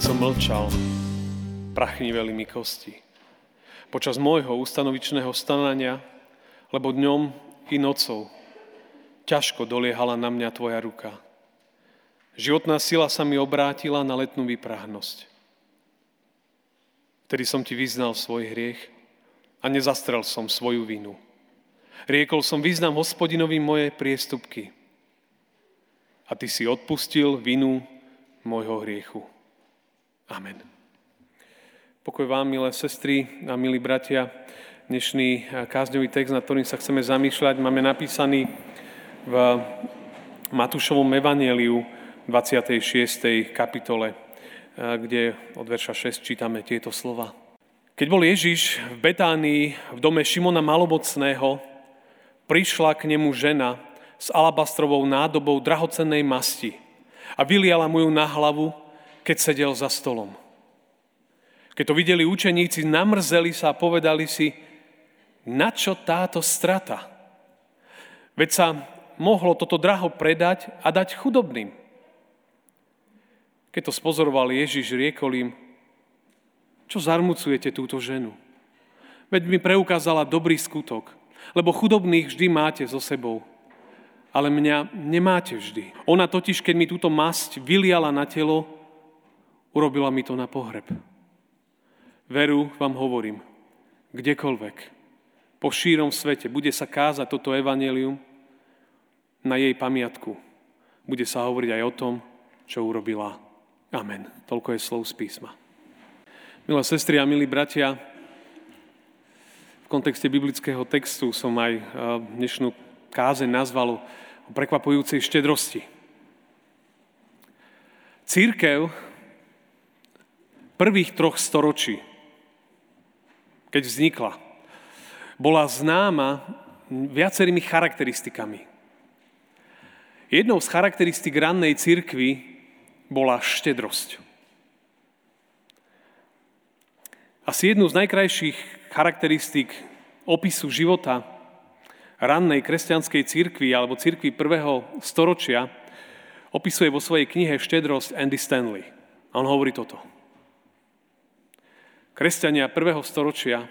Som mlčal, prachniveli mi kosti. Počas môjho ustanovičného stanania, lebo dňom i nocou ťažko doliehala na mňa tvoja ruka. Životná sila sa mi obrátila na letnú vyprahnosť. Vtedy som ti vyznal svoj hriech a nezastrel som svoju vinu. Riekol som, vyznám hospodinovi moje priestupky. A ty si odpustil vinu môjho hriechu. Amen. Pokoj vám, milé sestry a milí bratia. Dnešný eh, kázňový text, nad ktorým sa chceme zamýšľať, máme napísaný v Matúšovom evaneliu 26. kapitole, eh, kde od verša 6 čítame tieto slova. Keď bol Ježiš v Betánii v dome Šimona Malobocného, prišla k nemu žena s alabastrovou nádobou drahocennej masti a vyliala mu ju na hlavu keď sedel za stolom. Keď to videli učeníci, namrzeli sa a povedali si, na čo táto strata? Veď sa mohlo toto draho predať a dať chudobným. Keď to spozoroval Ježiš, riekol im, čo zarmucujete túto ženu? Veď mi preukázala dobrý skutok, lebo chudobných vždy máte so sebou, ale mňa nemáte vždy. Ona totiž, keď mi túto masť vyliala na telo, Urobila mi to na pohreb. Veru vám hovorím, kdekoľvek, po šírom svete bude sa kázať toto evanelium na jej pamiatku. Bude sa hovoriť aj o tom, čo urobila. Amen. Toľko je slov z písma. Milé sestry a milí bratia, v kontexte biblického textu som aj eh, dnešnú kázeň nazval o prekvapujúcej štedrosti. Církev prvých troch storočí, keď vznikla, bola známa viacerými charakteristikami. Jednou z charakteristik rannej cirkvy bola štedrosť. Asi jednu z najkrajších charakteristik opisu života rannej kresťanskej cirkvi alebo cirkvi prvého storočia opisuje vo svojej knihe Štedrosť Andy Stanley. A on hovorí toto. Kresťania prvého storočia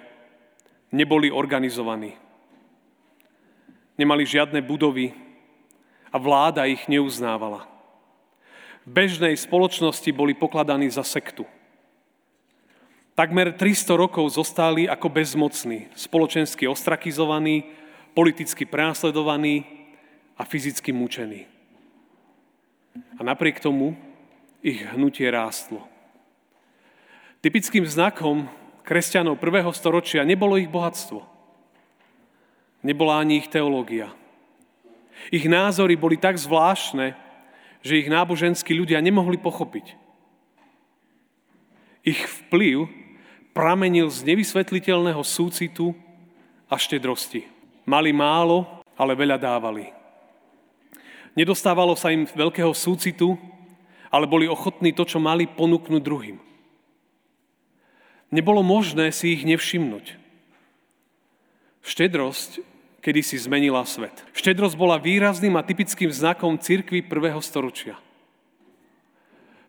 neboli organizovaní. Nemali žiadne budovy a vláda ich neuznávala. V bežnej spoločnosti boli pokladaní za sektu. Takmer 300 rokov zostali ako bezmocní, spoločensky ostrakizovaní, politicky prenasledovaní a fyzicky mučení. A napriek tomu ich hnutie rástlo. Typickým znakom kresťanov prvého storočia nebolo ich bohatstvo. Nebola ani ich teológia. Ich názory boli tak zvláštne, že ich náboženskí ľudia nemohli pochopiť. Ich vplyv pramenil z nevysvetliteľného súcitu a štedrosti. Mali málo, ale veľa dávali. Nedostávalo sa im veľkého súcitu, ale boli ochotní to, čo mali, ponúknuť druhým. Nebolo možné si ich nevšimnúť. Štedrosť kedy si zmenila svet. Štedrosť bola výrazným a typickým znakom cirkvy prvého storočia.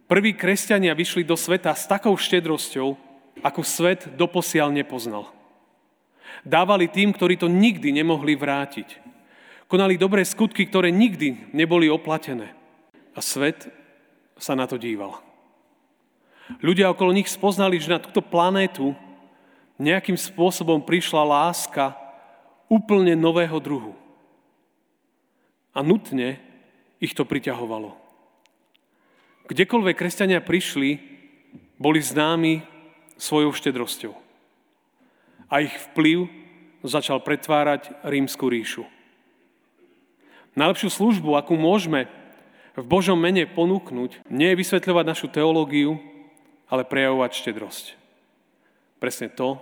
Prví kresťania vyšli do sveta s takou štedrosťou, ako svet doposiaľ nepoznal. Dávali tým, ktorí to nikdy nemohli vrátiť. Konali dobré skutky, ktoré nikdy neboli oplatené. A svet sa na to díval. Ľudia okolo nich spoznali, že na túto planétu nejakým spôsobom prišla láska úplne nového druhu. A nutne ich to priťahovalo. Kdekoľvek kresťania prišli, boli známi svojou štedrosťou. A ich vplyv začal pretvárať rímsku ríšu. Najlepšiu službu, akú môžeme v Božom mene ponúknuť, nie je vysvetľovať našu teológiu, ale prejavovať štedrosť. Presne to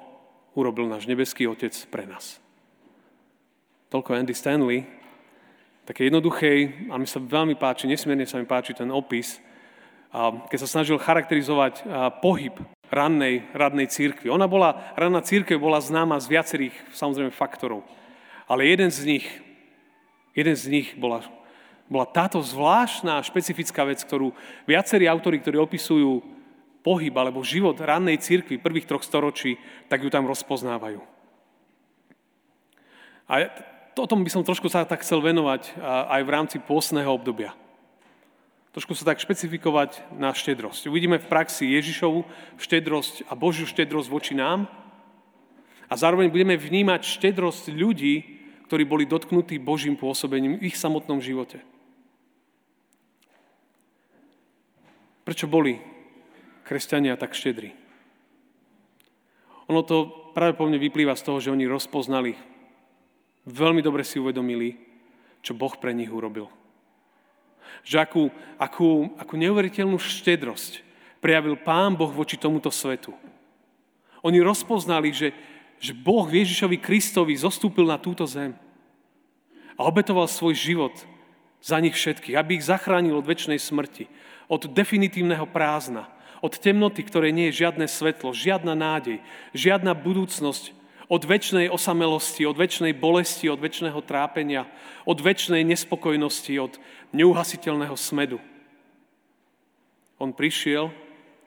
urobil náš nebeský Otec pre nás. Toľko Andy Stanley. Také jednoduchej, a mi sa veľmi páči, nesmierne sa mi páči ten opis, keď sa snažil charakterizovať pohyb rannej, radnej církvy. Ona bola, ranná církev bola známa z viacerých, samozrejme, faktorov. Ale jeden z nich, jeden z nich bola, bola táto zvláštna, špecifická vec, ktorú viacerí autori, ktorí opisujú pohyb alebo život rannej církvy prvých troch storočí, tak ju tam rozpoznávajú. A o tom by som trošku sa tak chcel venovať aj v rámci pôstneho obdobia trošku sa tak špecifikovať na štedrosť. Uvidíme v praxi Ježišovu štedrosť a Božiu štedrosť voči nám a zároveň budeme vnímať štedrosť ľudí, ktorí boli dotknutí Božím pôsobením v ich samotnom živote. Prečo boli kresťania tak štedrí? Ono to práve po mne vyplýva z toho, že oni rozpoznali, veľmi dobre si uvedomili, čo Boh pre nich urobil. Že akú, akú, akú neuveriteľnú štedrosť prejavil Pán Boh voči tomuto svetu. Oni rozpoznali, že, že Boh Ježišovi Kristovi zostúpil na túto zem a obetoval svoj život za nich všetkých, aby ich zachránil od väčšnej smrti, od definitívneho prázdna, od temnoty, ktoré nie je žiadne svetlo, žiadna nádej, žiadna budúcnosť, od väčšnej osamelosti, od väčšnej bolesti, od väčšného trápenia, od väčšnej nespokojnosti, od neuhasiteľného smedu. On prišiel,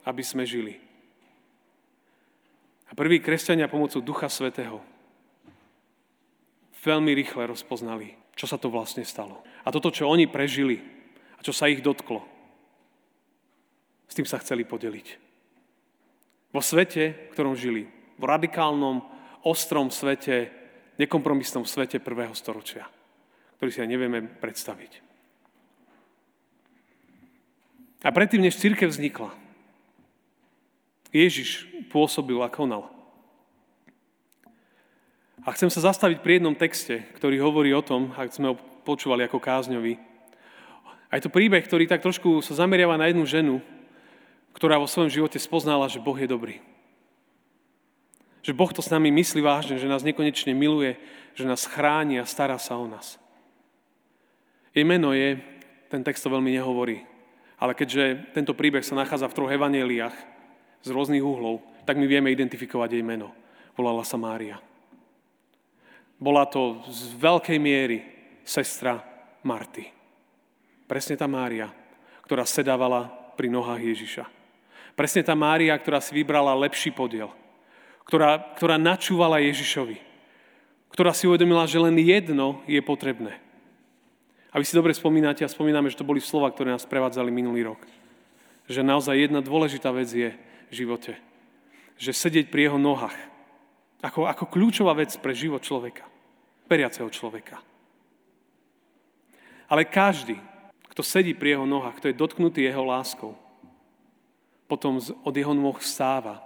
aby sme žili. A prví kresťania pomocou Ducha Svetého veľmi rýchle rozpoznali, čo sa to vlastne stalo. A toto, čo oni prežili a čo sa ich dotklo, s tým sa chceli podeliť. Vo svete, v ktorom žili, v radikálnom, ostrom svete, nekompromisnom svete prvého storočia, ktorý si aj nevieme predstaviť. A predtým, než církev vznikla, Ježiš pôsobil a konal. A chcem sa zastaviť pri jednom texte, ktorý hovorí o tom, ak sme ho počúvali ako kázňovi. A je to príbeh, ktorý tak trošku sa zameriava na jednu ženu, ktorá vo svojom živote spoznala, že Boh je dobrý. Že Boh to s nami myslí vážne, že nás nekonečne miluje, že nás chráni a stará sa o nás. Jej meno je, ten text to veľmi nehovorí, ale keďže tento príbeh sa nachádza v troch evaneliách z rôznych uhlov, tak my vieme identifikovať jej meno. Volala sa Mária. Bola to z veľkej miery sestra Marty. Presne tá Mária, ktorá sedávala pri nohách Ježiša. Presne tá Mária, ktorá si vybrala lepší podiel – ktorá, ktorá načúvala Ježišovi, ktorá si uvedomila, že len jedno je potrebné. A vy si dobre spomínate a spomíname, že to boli slova, ktoré nás prevádzali minulý rok. Že naozaj jedna dôležitá vec je v živote. Že sedieť pri jeho nohách. Ako, ako kľúčová vec pre život človeka. Veriaceho človeka. Ale každý, kto sedí pri jeho nohách, kto je dotknutý jeho láskou, potom od jeho nôh stáva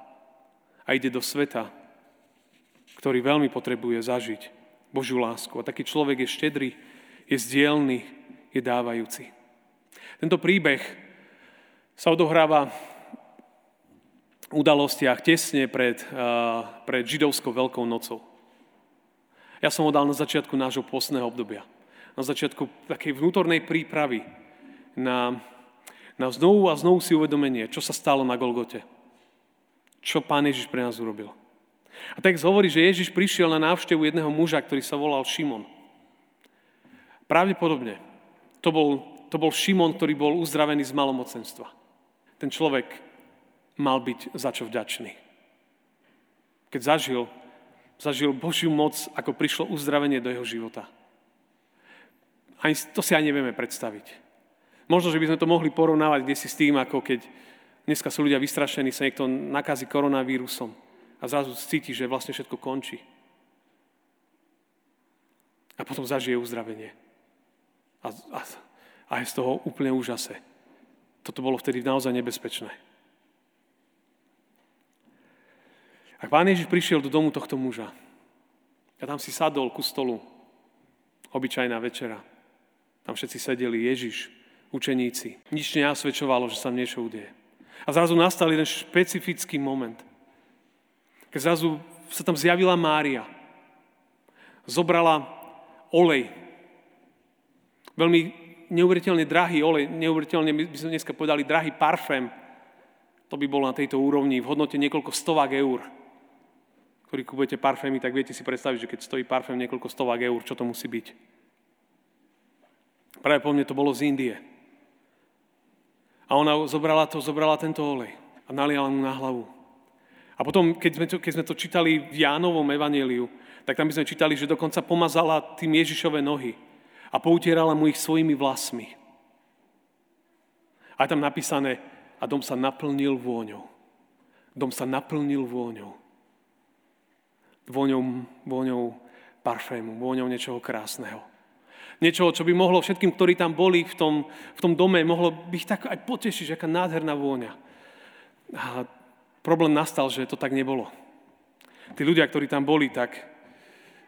a ide do sveta, ktorý veľmi potrebuje zažiť Božiu lásku. A taký človek je štedrý, je zdielný, je dávajúci. Tento príbeh sa odohráva v udalostiach tesne pred, pred židovskou veľkou nocou. Ja som ho dal na začiatku nášho postného obdobia. Na začiatku takej vnútornej prípravy na, na znovu a znovu si uvedomenie, čo sa stalo na Golgote čo pán Ježiš pre nás urobil. A text hovorí, že Ježiš prišiel na návštevu jedného muža, ktorý sa volal Šimon. Pravdepodobne to bol, to bol Šimon, ktorý bol uzdravený z malomocenstva. Ten človek mal byť za čo vďačný. Keď zažil, zažil Božiu moc, ako prišlo uzdravenie do jeho života. Ani to si aj nevieme predstaviť. Možno, že by sme to mohli porovnávať kde si s tým, ako keď Dneska sú ľudia vystrašení, sa niekto nakazí koronavírusom a zrazu cíti, že vlastne všetko končí. A potom zažije uzdravenie. A, a, a je z toho úplne úžase. Toto bolo vtedy naozaj nebezpečné. Ak pán Ježiš prišiel do domu tohto muža a tam si sadol ku stolu, obyčajná večera, tam všetci sedeli, Ježiš, učeníci. Nič neasvedčovalo, že sa niečo udeje. A zrazu nastal jeden špecifický moment. Keď zrazu sa tam zjavila Mária. Zobrala olej. Veľmi neuveriteľne drahý olej, neuveriteľne by sme dneska povedali drahý parfém. To by bolo na tejto úrovni v hodnote niekoľko stovák eur. Ktorý kupujete parfémy, tak viete si predstaviť, že keď stojí parfém niekoľko stovák eur, čo to musí byť. Práve po mne to bolo z Indie. A ona zobrala to, zobrala tento olej a naliala mu na hlavu. A potom, keď sme to, keď sme to čítali v Jánovom evaneliu, tak tam by sme čítali, že dokonca pomazala tým Ježišové nohy a poutierala mu ich svojimi vlasmi. A je tam napísané, a dom sa naplnil vôňou. Dom sa naplnil vôňou. Vôňou, vôňou parfému, vôňou niečoho krásneho. Niečo, čo by mohlo všetkým, ktorí tam boli v tom, v tom dome, mohlo by ich tak aj potešiť, že aká nádherná vôňa. A problém nastal, že to tak nebolo. Tí ľudia, ktorí tam boli, tak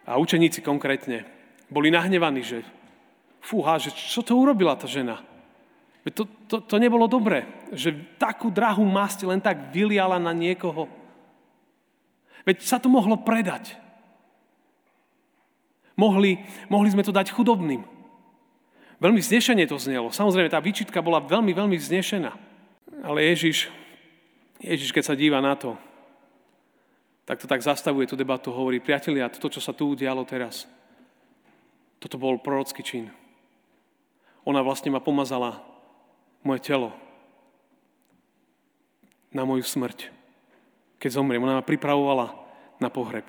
a učeníci konkrétne, boli nahnevaní, že fúha, že čo to urobila tá žena? To, to, to nebolo dobré, že takú drahú masť len tak vyliala na niekoho. Veď sa to mohlo predať. Mohli, mohli sme to dať chudobným. Veľmi znešenie to znelo. Samozrejme, tá výčitka bola veľmi, veľmi znešená. Ale Ježiš, Ježiš, keď sa díva na to, tak to tak zastavuje tú debatu, hovorí, priatelia, to, čo sa tu udialo teraz, toto bol prorocký čin. Ona vlastne ma pomazala moje telo na moju smrť, keď zomriem. Ona ma pripravovala na pohreb.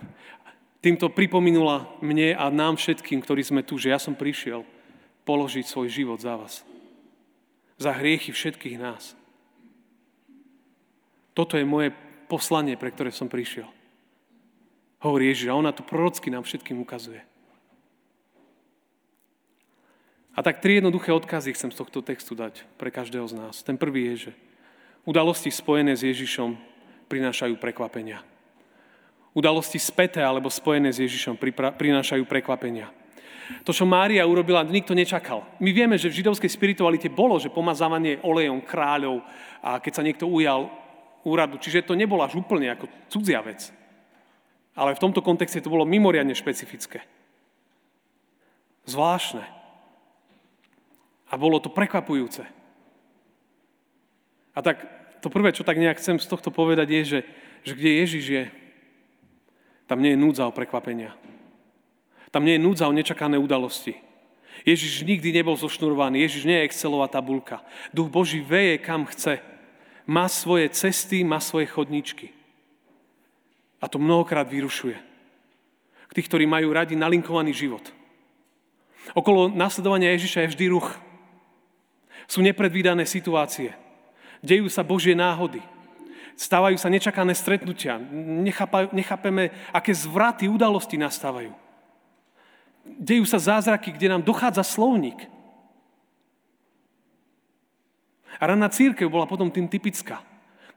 Týmto pripomenula mne a nám všetkým, ktorí sme tu, že ja som prišiel položiť svoj život za vás. Za hriechy všetkých nás. Toto je moje poslanie, pre ktoré som prišiel. Hovorí Ježiš a ona to prorocky nám všetkým ukazuje. A tak tri jednoduché odkazy chcem z tohto textu dať pre každého z nás. Ten prvý je, že udalosti spojené s Ježišom prinášajú prekvapenia. Udalosti späté alebo spojené s Ježišom prinášajú prekvapenia. To, čo Mária urobila, nikto nečakal. My vieme, že v židovskej spiritualite bolo, že pomazávanie olejom kráľov a keď sa niekto ujal úradu, čiže to nebolo až úplne ako cudzia vec. Ale v tomto kontexte to bolo mimoriadne špecifické. Zvláštne. A bolo to prekvapujúce. A tak to prvé, čo tak nejak chcem z tohto povedať, je, že, že kde Ježiš je, tam nie je núdza o prekvapenia. Tam nie je núdza o nečakané udalosti. Ježiš nikdy nebol zošnurovaný, Ježiš nie je Excelová tabulka. Duch Boží veje, kam chce. Má svoje cesty, má svoje chodničky. A to mnohokrát vyrušuje. K tých, ktorí majú radi nalinkovaný život. Okolo nasledovania Ježiša je vždy ruch. Sú nepredvídané situácie. Dejú sa Božie náhody. Stávajú sa nečakané stretnutia. nechápeme, aké zvraty udalosti nastávajú. Dejú sa zázraky, kde nám dochádza slovník. A raná církev bola potom tým typická.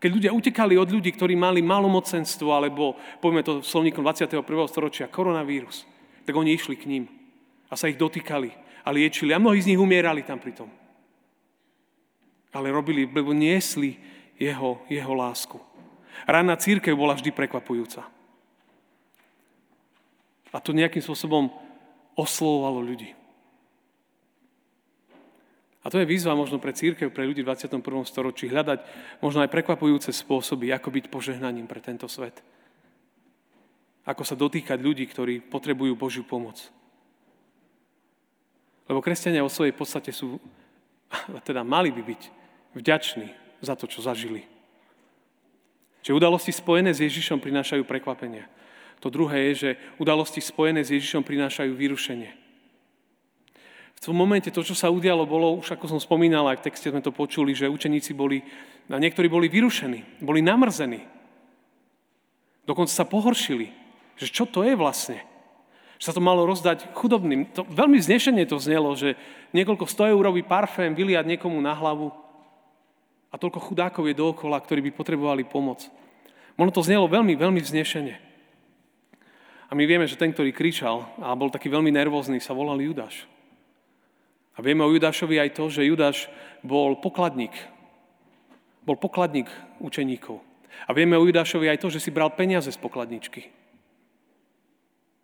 Keď ľudia utekali od ľudí, ktorí mali malomocenstvo, alebo povieme to slovníkom 21. storočia, koronavírus, tak oni išli k ním a sa ich dotýkali a liečili. A mnohí z nich umierali tam pri tom ale robili, lebo niesli jeho, jeho lásku. Rána církev bola vždy prekvapujúca. A to nejakým spôsobom oslovovalo ľudí. A to je výzva možno pre církev, pre ľudí v 21. storočí hľadať možno aj prekvapujúce spôsoby, ako byť požehnaním pre tento svet. Ako sa dotýkať ľudí, ktorí potrebujú Božiu pomoc. Lebo kresťania o svojej podstate sú, teda mali by byť vďační za to, čo zažili. Čiže udalosti spojené s Ježišom prinášajú prekvapenie. To druhé je, že udalosti spojené s Ježišom prinášajú vyrušenie. V tom momente to, čo sa udialo, bolo, už ako som spomínal, aj v texte sme to počuli, že učeníci boli, a niektorí boli vyrušení, boli namrzení. Dokonca sa pohoršili, že čo to je vlastne. Že sa to malo rozdať chudobným. To, veľmi znešenie to znelo, že niekoľko 100 eurový parfém vyliať niekomu na hlavu, a toľko chudákov je dookola, ktorí by potrebovali pomoc. Možno to znelo veľmi, veľmi vznešene. A my vieme, že ten, ktorý kričal a bol taký veľmi nervózny, sa volal Judáš. A vieme o Judášovi aj to, že Judáš bol pokladník. Bol pokladník učeníkov. A vieme o Judášovi aj to, že si bral peniaze z pokladničky,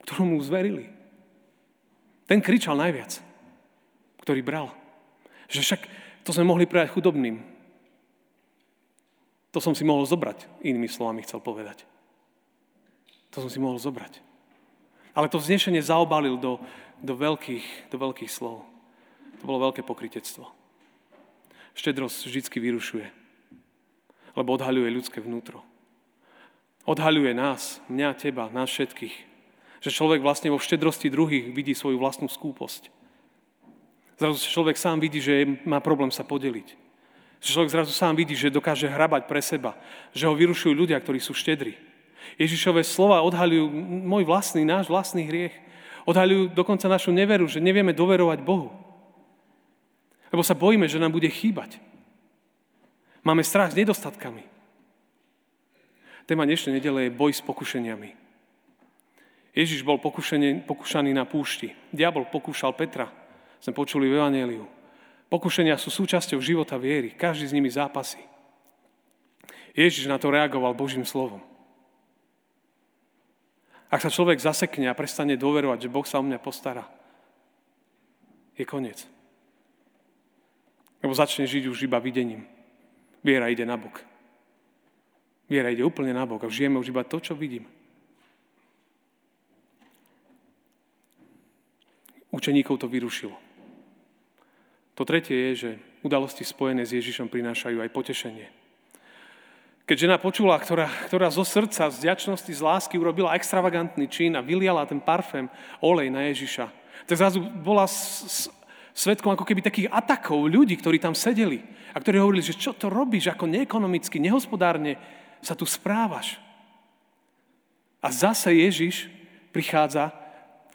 ktorú mu zverili. Ten kričal najviac, ktorý bral. Že však to sme mohli prejať chudobným. To som si mohol zobrať, inými slovami chcel povedať. To som si mohol zobrať. Ale to vznešenie zaobalil do, do, veľkých, do veľkých slov. To bolo veľké pokritectvo. Štedrosť vždy vyrušuje, lebo odhaľuje ľudské vnútro. Odhaľuje nás, mňa, teba, nás všetkých. Že človek vlastne vo štedrosti druhých vidí svoju vlastnú skúposť. Zrazu človek sám vidí, že má problém sa podeliť. Človek zrazu sám vidí, že dokáže hrabať pre seba. Že ho vyrušujú ľudia, ktorí sú štedri. Ježišové slova odhaľujú môj vlastný, náš vlastný hriech. Odhaľujú dokonca našu neveru, že nevieme doverovať Bohu. Lebo sa bojíme, že nám bude chýbať. Máme strach s nedostatkami. Téma dnešnej nedele je boj s pokušeniami. Ježiš bol pokúšaný na púšti. Diabol pokúšal Petra sme počuli v Evangeliu. Pokušenia sú súčasťou života viery. Každý z nimi zápasí. Ježiš na to reagoval Božím slovom. Ak sa človek zasekne a prestane dôverovať, že Boh sa o mňa postará, je koniec. Lebo začne žiť už iba videním. Viera ide na bok. Viera ide úplne na bok a žijeme už iba to, čo vidím. Učeníkov to vyrušilo. To tretie je, že udalosti spojené s Ježišom prinášajú aj potešenie. Keď žena počula, ktorá, ktorá zo srdca, z ďačnosti, z lásky urobila extravagantný čin a vyliala ten parfém, olej na Ježiša, tak zrazu bola s, s, svetkom ako keby takých atakov ľudí, ktorí tam sedeli a ktorí hovorili, že čo to robíš, ako neekonomicky, nehospodárne sa tu správaš. A zase Ježiš prichádza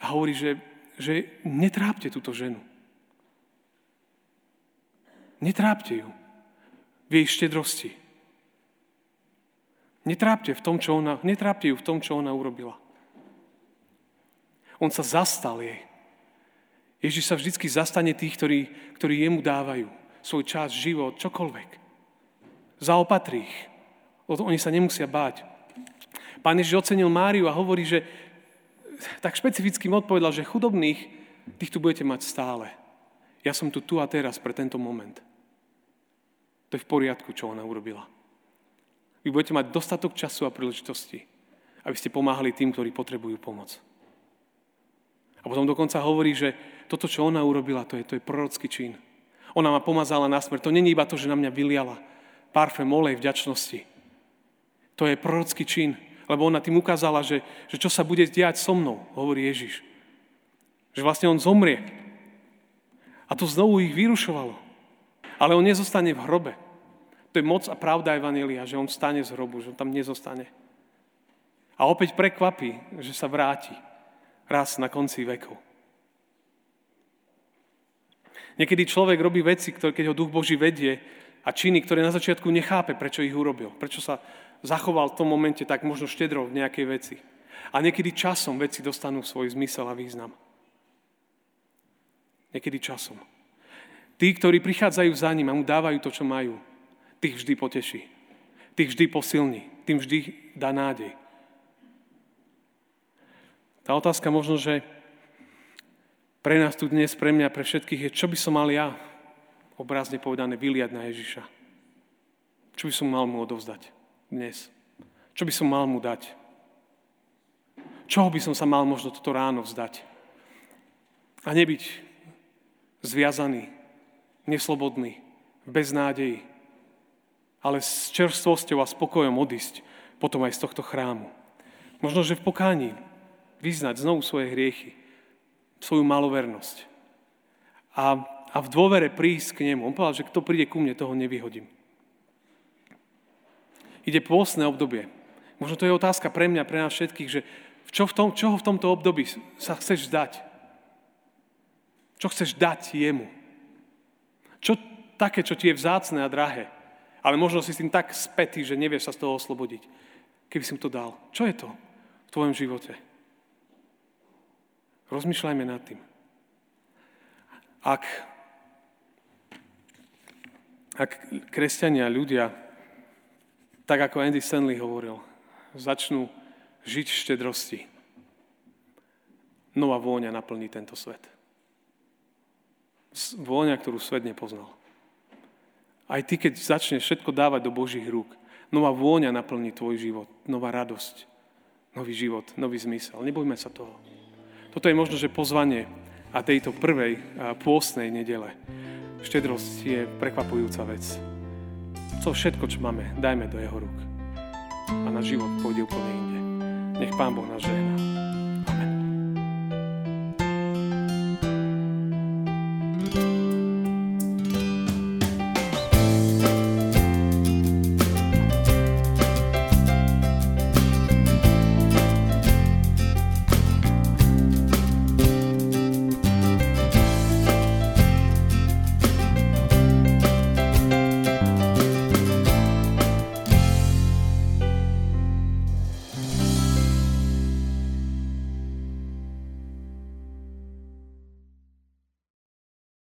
a hovorí, že, že netrápte túto ženu. Netrápte ju v jej štedrosti. Netrápte, v tom, čo ona, netrápte ju v tom, čo ona urobila. On sa zastal jej. Ježiš sa vždy zastane tých, ktorí, ktorí jemu dávajú svoj čas, život, čokoľvek. Zaopatrí ich. Oni sa nemusia báť. Pán Ježiš ocenil Máriu a hovorí, že tak špecificky mu odpovedal, že chudobných tých tu budete mať stále. Ja som tu tu a teraz pre tento moment. To je v poriadku, čo ona urobila. Vy budete mať dostatok času a príležitosti, aby ste pomáhali tým, ktorí potrebujú pomoc. A potom dokonca hovorí, že toto, čo ona urobila, to je, to je prorocký čin. Ona ma pomazala na smrť. To není iba to, že na mňa vyliala parfém, olej vďačnosti. To je prorocký čin, lebo ona tým ukázala, že, že čo sa bude diať so mnou, hovorí Ježiš. Že vlastne on zomrie. A to znovu ich vyrušovalo. Ale on nezostane v hrobe. To je moc a pravda Evanelia, že on stane z hrobu, že on tam nezostane. A opäť prekvapí, že sa vráti raz na konci vekov. Niekedy človek robí veci, ktoré, keď ho duch Boží vedie a činy, ktoré na začiatku nechápe, prečo ich urobil. Prečo sa zachoval v tom momente tak možno štedro v nejakej veci. A niekedy časom veci dostanú svoj zmysel a význam. Niekedy časom. Tí, ktorí prichádzajú za ním a mu dávajú to, čo majú, tých vždy poteší. Tých vždy posilní. Tým vždy dá nádej. Tá otázka možno, že pre nás tu dnes, pre mňa, pre všetkých je, čo by som mal ja, obrazne povedané, vyliať na Ježiša. Čo by som mal mu odovzdať dnes? Čo by som mal mu dať? Čoho by som sa mal možno toto ráno vzdať? A nebyť zviazaný, neslobodný, bez nádeji, ale s čerstvosťou a spokojom odísť potom aj z tohto chrámu. Možno, že v pokání vyznať znovu svoje hriechy, svoju malovernosť a, a v dôvere prísť k nemu. On povedal, že kto príde ku mne, toho nevyhodím. Ide pôstne obdobie. Možno to je otázka pre mňa, pre nás všetkých, že čo v tom, čoho v tomto období sa chceš zdať? Čo chceš dať jemu? Čo také, čo ti je vzácne a drahé? Ale možno si s tým tak spätý, že nevieš sa z toho oslobodiť. Keby si mu to dal. Čo je to v tvojom živote? Rozmýšľajme nad tým. Ak, ak kresťania, ľudia Tak ako Andy Stanley hovoril, začnú žiť v štedrosti. Nová vôňa naplní tento svet. Vôňa, ktorú svet nepoznal. Aj ty, keď začneš všetko dávať do Božích rúk, nová vôňa naplní tvoj život, nová radosť, nový život, nový zmysel. Nebojme sa toho. Toto je možno, že pozvanie a tejto prvej pôstnej nedele. Štedrosť je prekvapujúca vec. To všetko, čo máme, dajme do jeho rúk. A náš život pôjde úplne inde. Nech Pán Boh nás žehná.